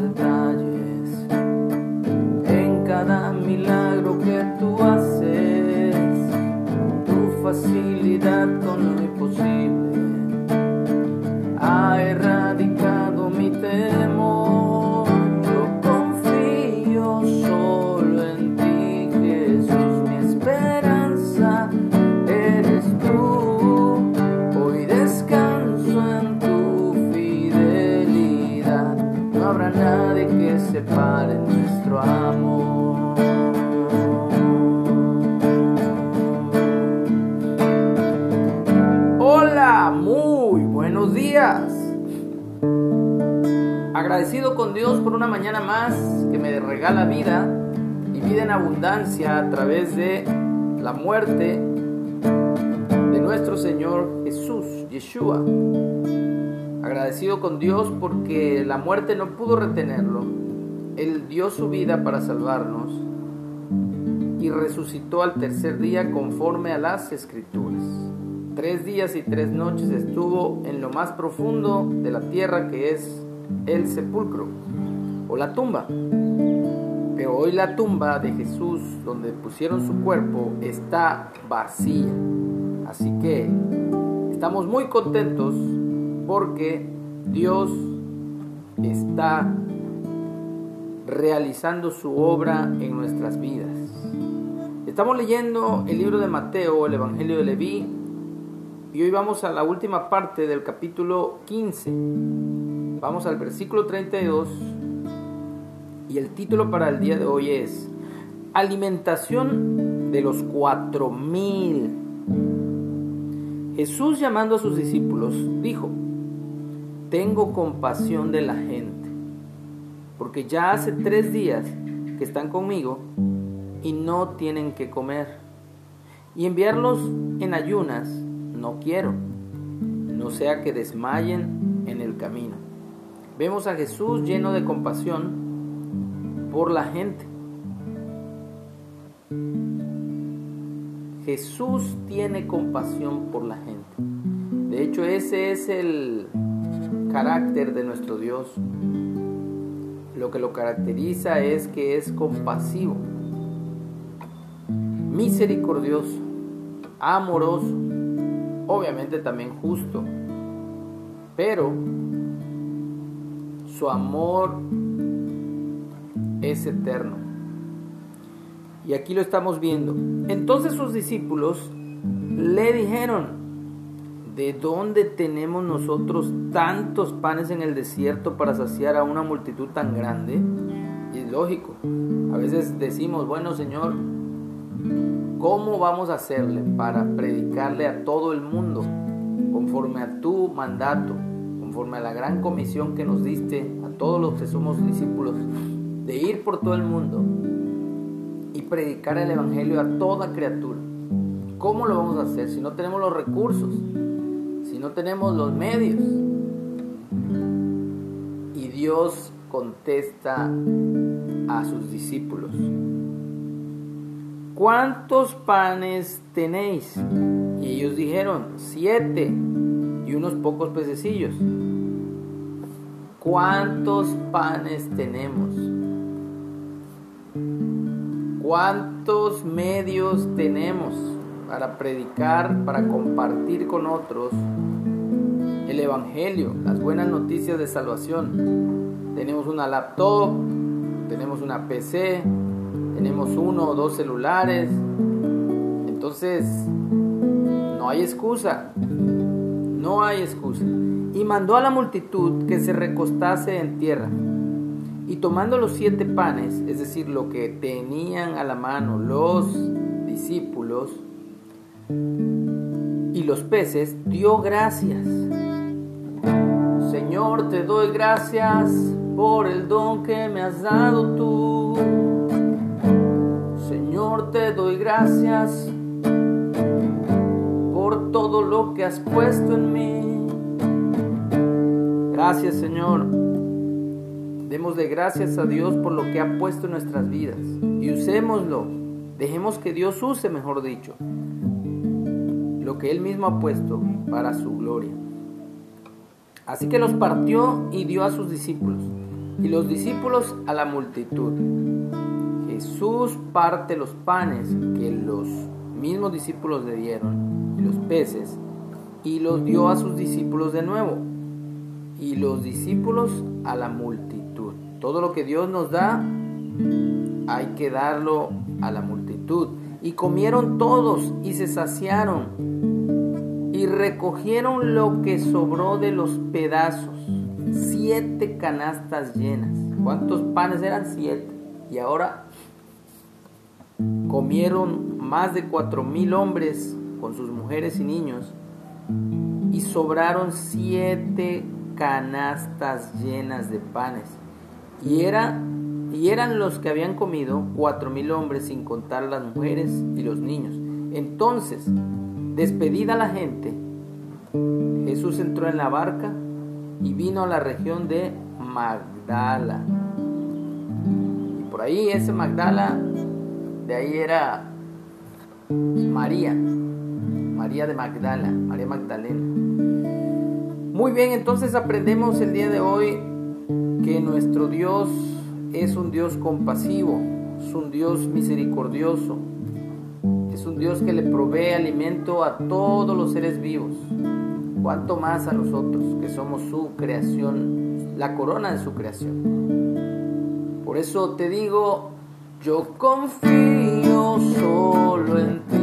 detalles, en cada milagro que tú haces, tu facilidad con lo imposible nadie que separe nuestro amor. Hola, muy buenos días. Agradecido con Dios por una mañana más que me regala vida y vida en abundancia a través de la muerte de nuestro Señor Jesús, Yeshua. Agradecido con Dios porque la muerte no pudo retenerlo. Él dio su vida para salvarnos y resucitó al tercer día conforme a las escrituras. Tres días y tres noches estuvo en lo más profundo de la tierra que es el sepulcro o la tumba. Pero hoy la tumba de Jesús, donde pusieron su cuerpo, está vacía. Así que estamos muy contentos porque Dios está realizando su obra en nuestras vidas. Estamos leyendo el libro de Mateo, el Evangelio de Leví, y hoy vamos a la última parte del capítulo 15. Vamos al versículo 32 y el título para el día de hoy es Alimentación de los cuatro mil. Jesús llamando a sus discípulos dijo, tengo compasión de la gente, porque ya hace tres días que están conmigo y no tienen que comer. Y enviarlos en ayunas no quiero, no sea que desmayen en el camino. Vemos a Jesús lleno de compasión por la gente. Jesús tiene compasión por la gente. De hecho, ese es el carácter de nuestro Dios. Lo que lo caracteriza es que es compasivo, misericordioso, amoroso, obviamente también justo, pero su amor es eterno. Y aquí lo estamos viendo. Entonces sus discípulos le dijeron, ¿de dónde tenemos nosotros tantos panes en el desierto para saciar a una multitud tan grande? Y es lógico. A veces decimos, bueno Señor, ¿cómo vamos a hacerle para predicarle a todo el mundo conforme a tu mandato, conforme a la gran comisión que nos diste a todos los que somos discípulos, de ir por todo el mundo y predicar el Evangelio a toda criatura? ¿Cómo lo vamos a hacer si no tenemos los recursos, no tenemos los medios? Y Dios contesta a sus discípulos. ¿cuántos panes tenéis? Y ellos dijeron, siete y unos pocos pececillos. ¿Cuántos panes tenemos? ¿Cuántos medios tenemos para predicar, para compartir con otros el Evangelio, las buenas noticias de salvación? Tenemos una laptop, tenemos una PC, tenemos uno o dos celulares. Entonces, no hay excusa. No hay excusa. Y mandó a la multitud que se recostase en tierra. Y tomando los siete panes, es decir, lo que tenían a la mano los discípulos, y los peces, dio gracias. Señor, te doy gracias por el don que me has dado tú. Señor, te doy gracias por todo lo que has puesto en mí. Gracias, Señor. Démosle gracias a Dios por lo que ha puesto en nuestras vidas y usémoslo. Dejemos que Dios use, mejor dicho, lo que Él mismo ha puesto para su gloria. Así que los partió y dio a sus discípulos y los discípulos a la multitud. Jesús parte los panes que los mismos discípulos le dieron y los peces y los dio a sus discípulos de nuevo y los discípulos a la multitud. Todo lo que Dios nos da hay que darlo a la multitud. Y comieron todos y se saciaron y recogieron lo que sobró de los pedazos, siete canastas llenas. ¿Cuántos panes eran? Siete. Y ahora comieron más de cuatro mil hombres con sus mujeres y niños y sobraron siete canastas llenas de panes. Y, era, y eran los que habían comido cuatro mil hombres sin contar las mujeres y los niños. Entonces, despedida la gente, Jesús entró en la barca y vino a la región de Magdala. Y por ahí ese Magdala, de ahí era María, María de Magdala, María Magdalena. Muy bien, entonces aprendemos el día de hoy que nuestro Dios es un Dios compasivo, es un Dios misericordioso, es un Dios que le provee alimento a todos los seres vivos, cuanto más a nosotros, que somos su creación, la corona de su creación. Por eso te digo, yo confío solo en ti,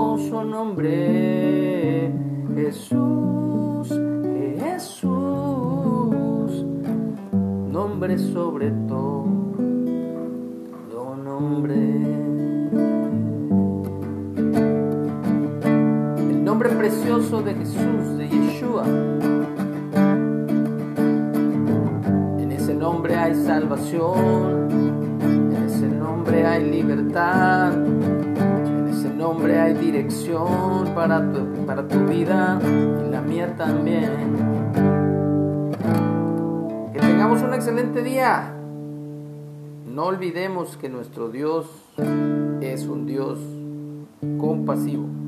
precioso nombre. Jesús, Jesús, nombre sobre todo nombre. El nombre precioso de Jesús, de Yeshua. En ese nombre hay salvación, en ese nombre hay libertad, nombre hay dirección para tu, para tu vida y la mía también. Que tengamos un excelente día. No olvidemos que nuestro Dios es un Dios compasivo.